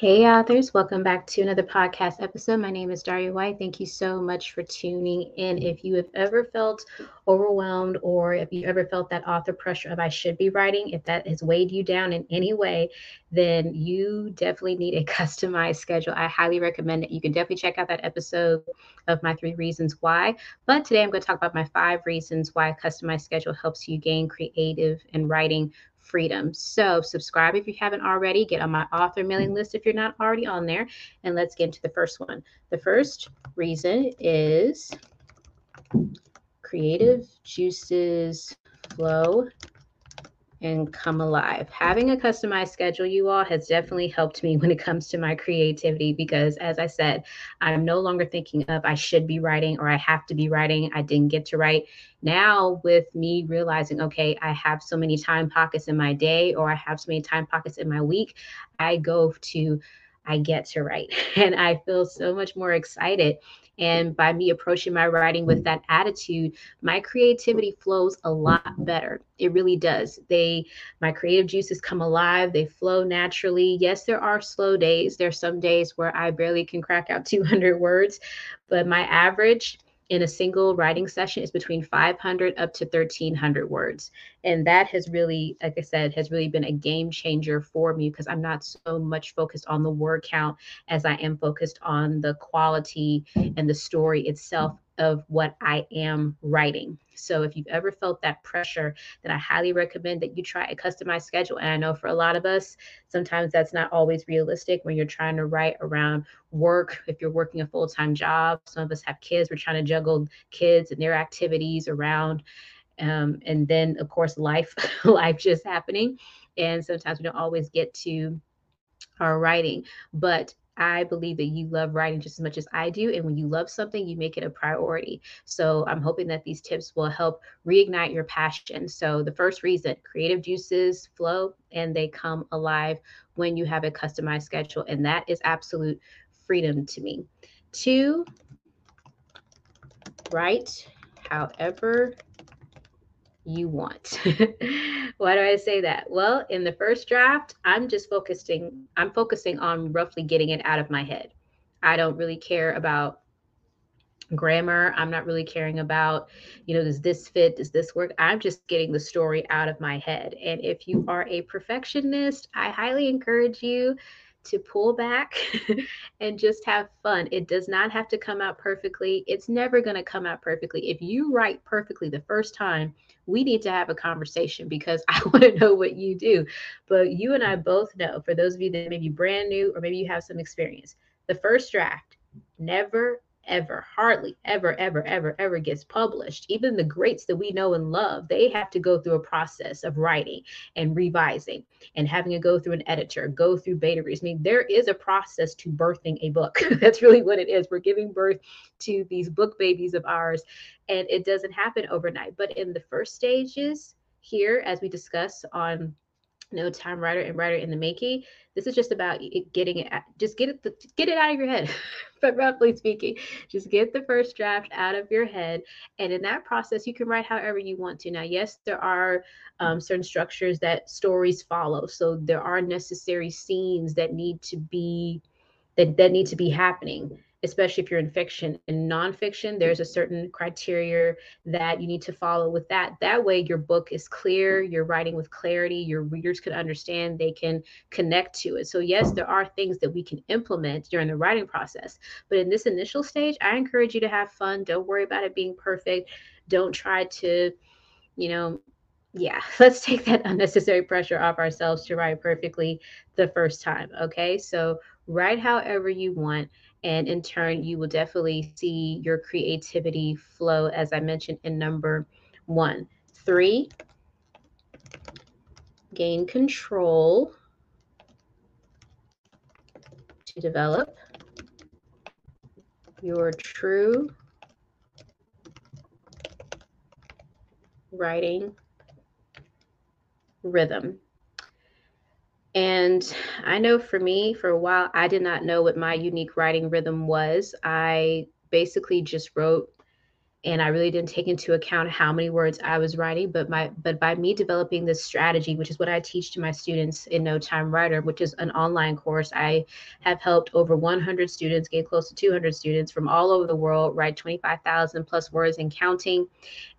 Hey, authors, welcome back to another podcast episode. My name is Daria White. Thank you so much for tuning in. If you have ever felt overwhelmed or if you ever felt that author pressure of I should be writing, if that has weighed you down in any way, then you definitely need a customized schedule. I highly recommend it. You can definitely check out that episode of my three reasons why. But today I'm going to talk about my five reasons why a customized schedule helps you gain creative and writing freedom. So, subscribe if you haven't already. Get on my author mailing list if you're not already on there. And let's get into the first one. The first reason is creative juices flow and come alive. Having a customized schedule, you all, has definitely helped me when it comes to my creativity because, as I said, I'm no longer thinking of I should be writing or I have to be writing. I didn't get to write. Now, with me realizing, okay, I have so many time pockets in my day or I have so many time pockets in my week, I go to I get to write. And I feel so much more excited. And by me approaching my writing with that attitude, my creativity flows a lot better. It really does. They my creative juices come alive, they flow naturally. Yes, there are slow days. There's some days where I barely can crack out 200 words, but my average in a single writing session is between 500 up to 1300 words. And that has really like i said has really been a game changer for me because i'm not so much focused on the word count as i am focused on the quality and the story itself of what I am writing. So if you've ever felt that pressure, then I highly recommend that you try a customized schedule. And I know for a lot of us, sometimes that's not always realistic when you're trying to write around work. If you're working a full time job, some of us have kids, we're trying to juggle kids and their activities around. Um, and then, of course, life, life just happening. And sometimes we don't always get to our writing. But I believe that you love writing just as much as I do. And when you love something, you make it a priority. So I'm hoping that these tips will help reignite your passion. So the first reason creative juices flow and they come alive when you have a customized schedule. And that is absolute freedom to me. Two, write however you want. Why do I say that? Well, in the first draft, I'm just focusing I'm focusing on roughly getting it out of my head. I don't really care about grammar. I'm not really caring about, you know, does this fit? Does this work? I'm just getting the story out of my head. And if you are a perfectionist, I highly encourage you to pull back and just have fun. It does not have to come out perfectly. It's never going to come out perfectly. If you write perfectly the first time, we need to have a conversation because I want to know what you do. But you and I both know, for those of you that may be brand new or maybe you have some experience, the first draft never ever, hardly ever, ever, ever, ever gets published. Even the greats that we know and love, they have to go through a process of writing and revising and having to go through an editor, go through beta reads. I mean, there is a process to birthing a book. That's really what it is. We're giving birth to these book babies of ours, and it doesn't happen overnight. But in the first stages, here, as we discuss on no time writer and writer in the making this is just about getting it just get it get it out of your head but roughly speaking just get the first draft out of your head and in that process you can write however you want to. Now yes there are um, certain structures that stories follow so there are necessary scenes that need to be that, that need to be happening especially if you're in fiction and nonfiction there's a certain criteria that you need to follow with that that way your book is clear you're writing with clarity your readers can understand they can connect to it so yes there are things that we can implement during the writing process but in this initial stage i encourage you to have fun don't worry about it being perfect don't try to you know yeah, let's take that unnecessary pressure off ourselves to write perfectly the first time. Okay. So write however you want and in turn, you will definitely see your creativity flow, as I mentioned in number one. Three, gain control to develop your true writing rhythm. And I know for me, for a while, I did not know what my unique writing rhythm was. I basically just wrote and I really didn't take into account how many words I was writing. But my but by me developing this strategy, which is what I teach to my students in No Time Writer, which is an online course, I have helped over 100 students, get close to 200 students from all over the world write 25,000 plus words and counting.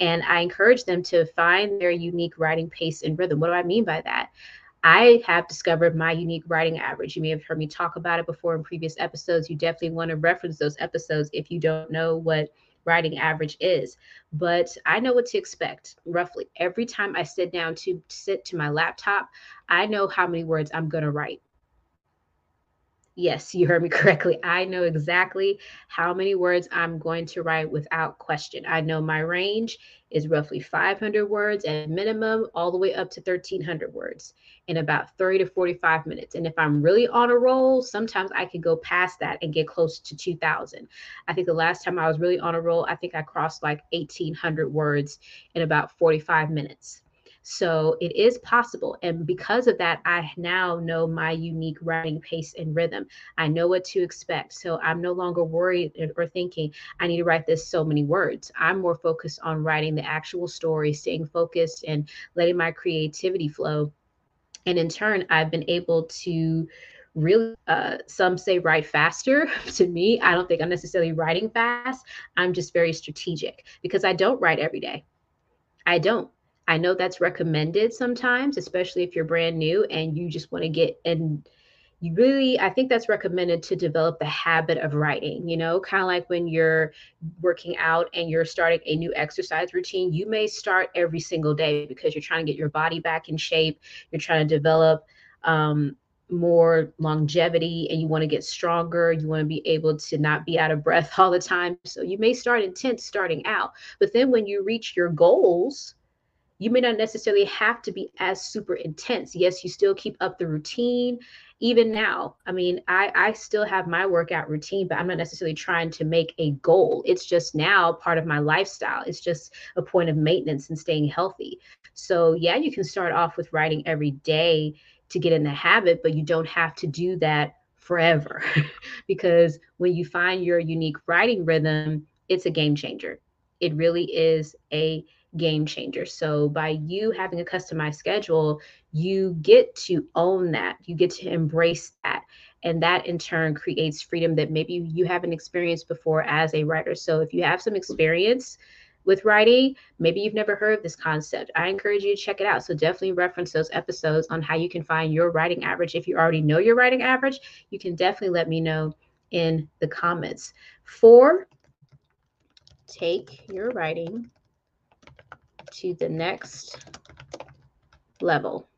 And I encourage them to find their unique writing pace and rhythm. What do I mean by that? I have discovered my unique writing average. You may have heard me talk about it before in previous episodes. You definitely want to reference those episodes if you don't know what writing average is. But I know what to expect roughly. Every time I sit down to sit to my laptop, I know how many words I'm going to write. Yes, you heard me correctly. I know exactly how many words I'm going to write without question. I know my range is roughly 500 words at minimum, all the way up to 1300 words in about 30 to 45 minutes. And if I'm really on a roll, sometimes I can go past that and get close to 2000. I think the last time I was really on a roll, I think I crossed like 1800 words in about 45 minutes. So it is possible. And because of that, I now know my unique writing pace and rhythm. I know what to expect. So I'm no longer worried or thinking, I need to write this so many words. I'm more focused on writing the actual story, staying focused and letting my creativity flow. And in turn, I've been able to really uh, some say write faster to me i don't think i'm necessarily writing fast i'm just very strategic because i don't write every day i don't I know that's recommended sometimes, especially if you're brand new and you just want to get and you really i think that's recommended to develop the habit of writing you know kind of like when you're working out and you're starting a new exercise routine you may start every single day because you're trying to get your body back in shape you're trying to develop um, more longevity and you want to get stronger you want to be able to not be out of breath all the time. So you may start intense starting out but then when you reach your goals you may not necessarily have to be as super intense. Yes, you still keep up the routine. Even now, I mean, I, I still have my workout routine, but I'm not necessarily trying to make a goal. It's just now part of my lifestyle. It's just a point of maintenance and staying healthy. So, yeah, you can start off with writing every day to get in the habit, but you don't have to do that forever because when you find your unique writing rhythm, it's a game changer. It really is a game changer. So by you having a customized schedule, you get to own that. You get to embrace that. And that in turn creates freedom that maybe you haven't experienced before as a writer. So if you have some experience with writing, maybe you've never heard of this concept. I encourage you to check it out. So definitely reference those episodes on how you can find your writing average. If you already know your writing average, you can definitely let me know in the comments. Four, take your writing to the next level.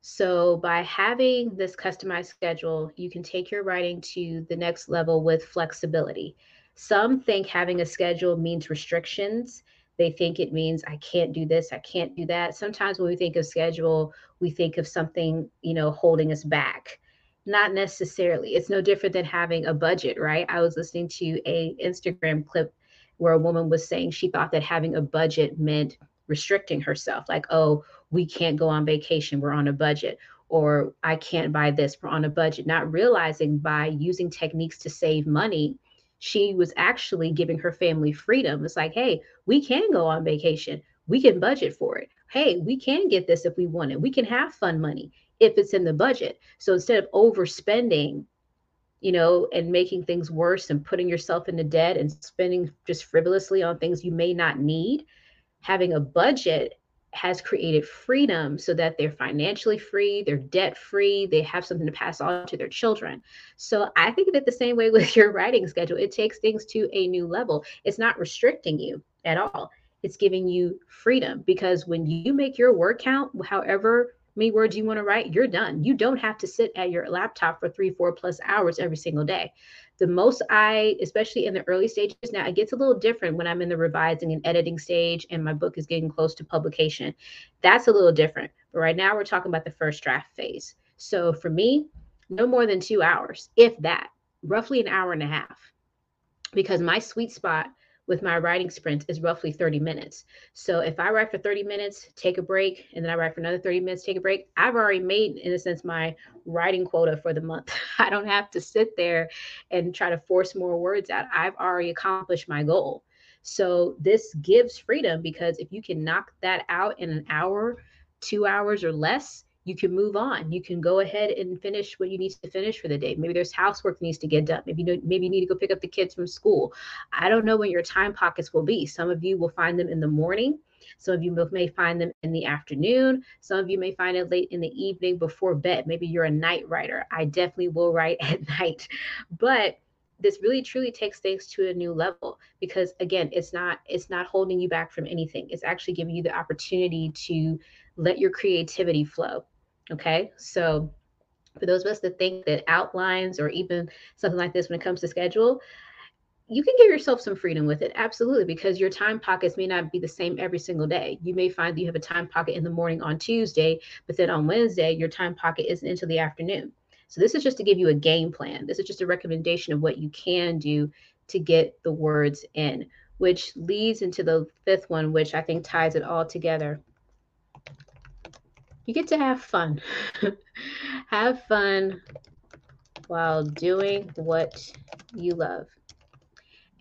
So by having this customized schedule, you can take your writing to the next level with flexibility. Some think having a schedule means restrictions. They think it means I can't do this, I can't do that. Sometimes when we think of schedule, we think of something, you know, holding us back. Not necessarily. It's no different than having a budget, right? I was listening to a Instagram clip where a woman was saying she thought that having a budget meant restricting herself, like, oh, we can't go on vacation, we're on a budget, or I can't buy this, we're on a budget, not realizing by using techniques to save money, she was actually giving her family freedom. It's like, hey, we can go on vacation, we can budget for it. Hey, we can get this if we want it, we can have fun money if it's in the budget. So instead of overspending, you know, and making things worse and putting yourself into debt and spending just frivolously on things you may not need, having a budget has created freedom so that they're financially free, they're debt free, they have something to pass on to their children. So I think of it the same way with your writing schedule. It takes things to a new level. It's not restricting you at all, it's giving you freedom because when you make your word count, however many words you want to write, you're done. You don't have to sit at your laptop for three, four plus hours every single day. The most I, especially in the early stages, now it gets a little different when I'm in the revising and editing stage and my book is getting close to publication. That's a little different. But right now, we're talking about the first draft phase. So for me, no more than two hours, if that, roughly an hour and a half. Because my sweet spot with my writing sprints is roughly 30 minutes. So if I write for 30 minutes, take a break, and then I write for another 30 minutes, take a break, I've already made, in a sense, my writing quota for the month. I don't have to sit there and try to force more words out. I've already accomplished my goal. So this gives freedom because if you can knock that out in an hour, two hours or less, you can move on. You can go ahead and finish what you need to finish for the day. Maybe there's housework that needs to get done. Maybe you know, maybe you need to go pick up the kids from school. I don't know when your time pockets will be. Some of you will find them in the morning. Some of you may find them in the afternoon. Some of you may find it late in the evening before bed. Maybe you're a night writer. I definitely will write at night. But this really truly takes things to a new level because again it's not it's not holding you back from anything it's actually giving you the opportunity to let your creativity flow Okay, so for those of us that think that outlines or even something like this when it comes to schedule, you can give yourself some freedom with it absolutely because your time pockets may not be the same every single day. You may find that you have a time pocket in the morning on tuesday but then on wednesday your time pocket isn't until the afternoon. So this is just to give you a game plan. This is just a recommendation of what you can do to get the words in which leads into the fifth one which i think ties it all together you get to have fun. have fun while doing what you love.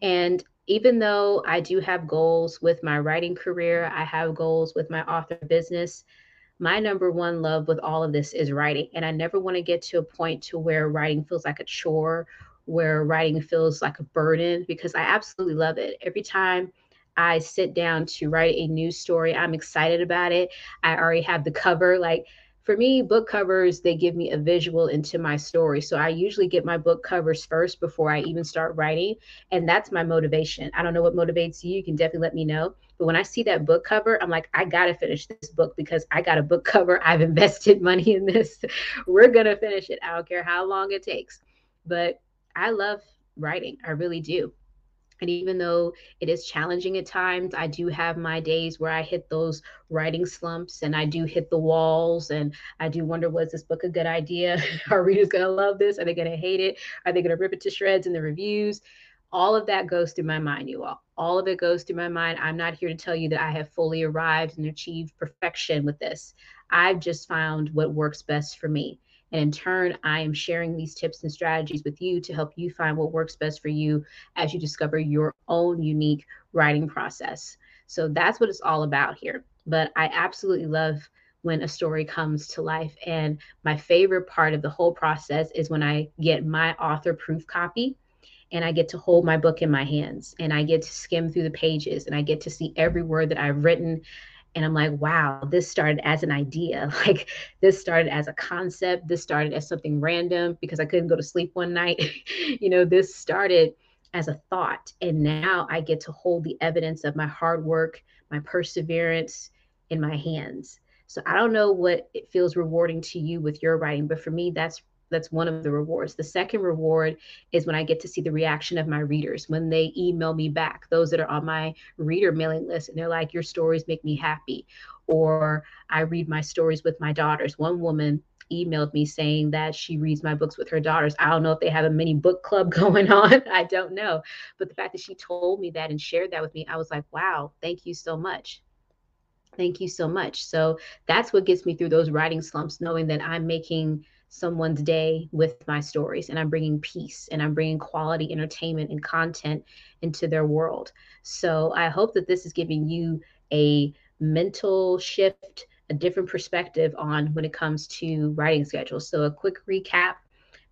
And even though I do have goals with my writing career, I have goals with my author business. My number one love with all of this is writing. And I never want to get to a point to where writing feels like a chore, where writing feels like a burden, because I absolutely love it. Every time I sit down to write a new story, I'm excited about it. I already have the cover. Like for me, book covers, they give me a visual into my story. So I usually get my book covers first before I even start writing. And that's my motivation. I don't know what motivates you. You can definitely let me know. But when I see that book cover, I'm like, I got to finish this book because I got a book cover. I've invested money in this. We're going to finish it. I don't care how long it takes. But I love writing. I really do. And even though it is challenging at times, I do have my days where I hit those writing slumps and I do hit the walls and I do wonder, was this book a good idea? Are readers going to love this? Are they going to hate it? Are they going to rip it to shreds in the reviews? All of that goes through my mind, you all. All of it goes through my mind. I'm not here to tell you that I have fully arrived and achieved perfection with this. I've just found what works best for me. And in turn, I am sharing these tips and strategies with you to help you find what works best for you as you discover your own unique writing process. So that's what it's all about here. But I absolutely love when a story comes to life. And my favorite part of the whole process is when I get my author proof copy and I get to hold my book in my hands and I get to skim through the pages and I get to see every word that I've written and i'm like wow this started as an idea. Like this started as a concept. This started as something random because i couldn't go to sleep one night. You know this started as a thought. And now i get to hold the evidence of my hard work my perseverance in my hands. So i don't know what it feels rewarding to you with your writing but for me that's that's one of the rewards. The second reward is when I get to see the reaction of my readers when they email me back, those that are on my reader mailing list, and they're like, Your stories make me happy. Or I read my stories with my daughters. One woman emailed me saying that she reads my books with her daughters. I don't know if they have a mini book club going on. I don't know. But the fact that she told me that and shared that with me, I was like, wow, thank you so much. Thank you so much. So that's what gets me through those writing slumps, knowing that I'm making someone's day with my stories and I'm bringing peace and I'm bringing quality entertainment and content into their world. So I hope that this is giving you a mental shift, a different perspective on when it comes to writing schedules. So a quick recap.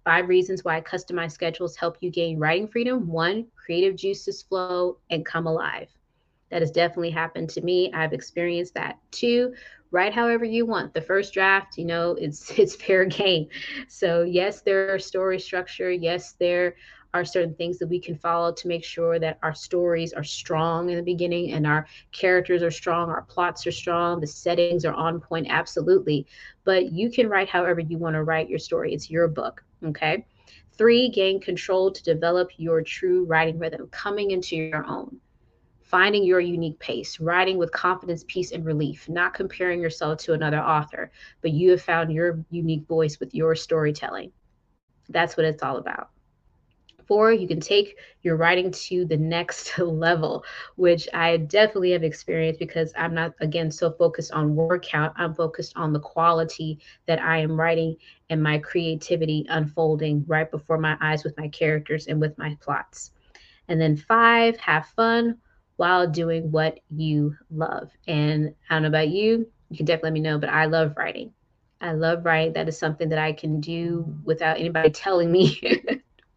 Five reasons why customized schedules help you gain writing freedom. One, creative juices flow and come alive. That has definitely happened to me. I've experienced that. Two, write however you want. The first draft, you know, it's it's fair game. So yes, there are story structure. Yes, there are certain things that we can follow to make sure that our stories are strong in the beginning and our characters are strong, our plots are strong, the settings are on point, absolutely. But you can write however you want to write your story. It's your book. Okay. Three, gain control to develop your true writing rhythm, coming into your own finding your unique pace, writing with confidence, peace, and relief, not comparing yourself to another author, but you have found your unique voice with your storytelling. That's what it's all about. Four, you can take your writing to the next level, which I definitely have experienced because I'm not, again, so focused on word count. I'm focused on the quality that I am writing and my creativity unfolding right before my eyes with my characters and with my plots. And then five, have fun while doing what you love. And I don't know about you, you can definitely let me know, but I love writing. I love writing. That is something that I can do without anybody telling me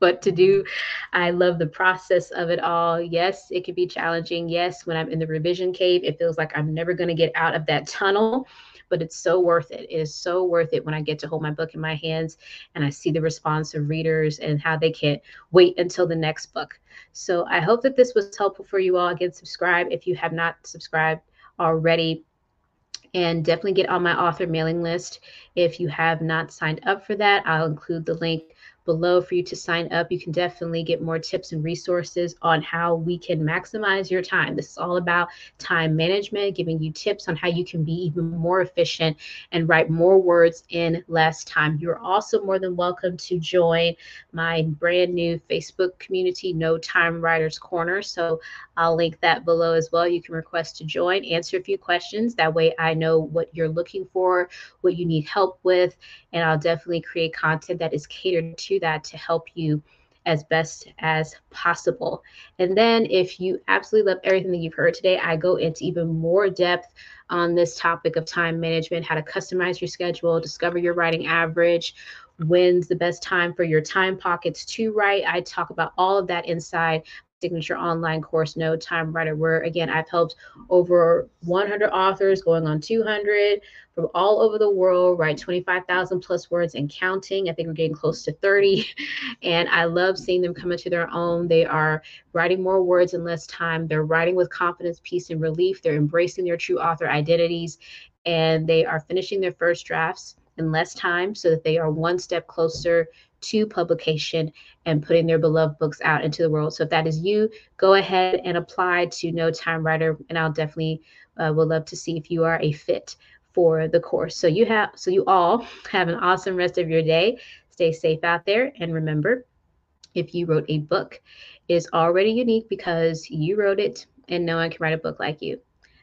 what to do. I love the process of it all. Yes, it can be challenging. Yes, when I'm in the revision cave, it feels like I'm never going to get out of that tunnel but it's so worth it. It is so worth it when I get to hold my book in my hands and I see the response of readers and how they can't wait until the next book. So I hope that this was helpful for you all. Again, subscribe if you have not subscribed already and definitely get on my author mailing list. If you have not signed up for that, I'll include the link below for you to sign up. You can definitely get more tips and resources on how we can maximize your time. This is all about time management, giving you tips on how you can be even more efficient and write more words in less time. You're also more than welcome to join my brand new Facebook community, No Time Writers Corner. So I'll link that below as well. You can request to join, answer a few questions. That way I know what you're looking for, what you need help with, and I'll definitely create content that is catered to that to help you as best as possible. And then, if you absolutely love everything that you've heard today, I go into even more depth on this topic of time management, how to customize your schedule, discover your writing average, when's the best time for your time pockets to write. I talk about all of that inside signature online course, No Time Writer, where again, I've helped over 100 authors going on 200 from all over the world write 25,000 plus words and counting. I think we're getting close to 30. And I love seeing them come into their own. They are writing more words in less time. They're writing with confidence, peace, and relief. They're embracing their true author identities and they are finishing their first drafts in less time so that they are one step closer to publication and putting their beloved books out into the world. So if that is you, go ahead and apply to No Time Writer, and I'll definitely uh, would love to see if you are a fit for the course. So you have, so you all have an awesome rest of your day. Stay safe out there, and remember, if you wrote a book, it is already unique because you wrote it, and no one can write a book like you.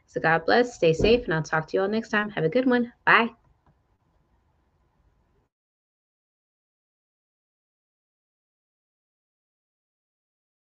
So God bless, stay safe, and I'll talk to you all next time. Have a good one. Bye.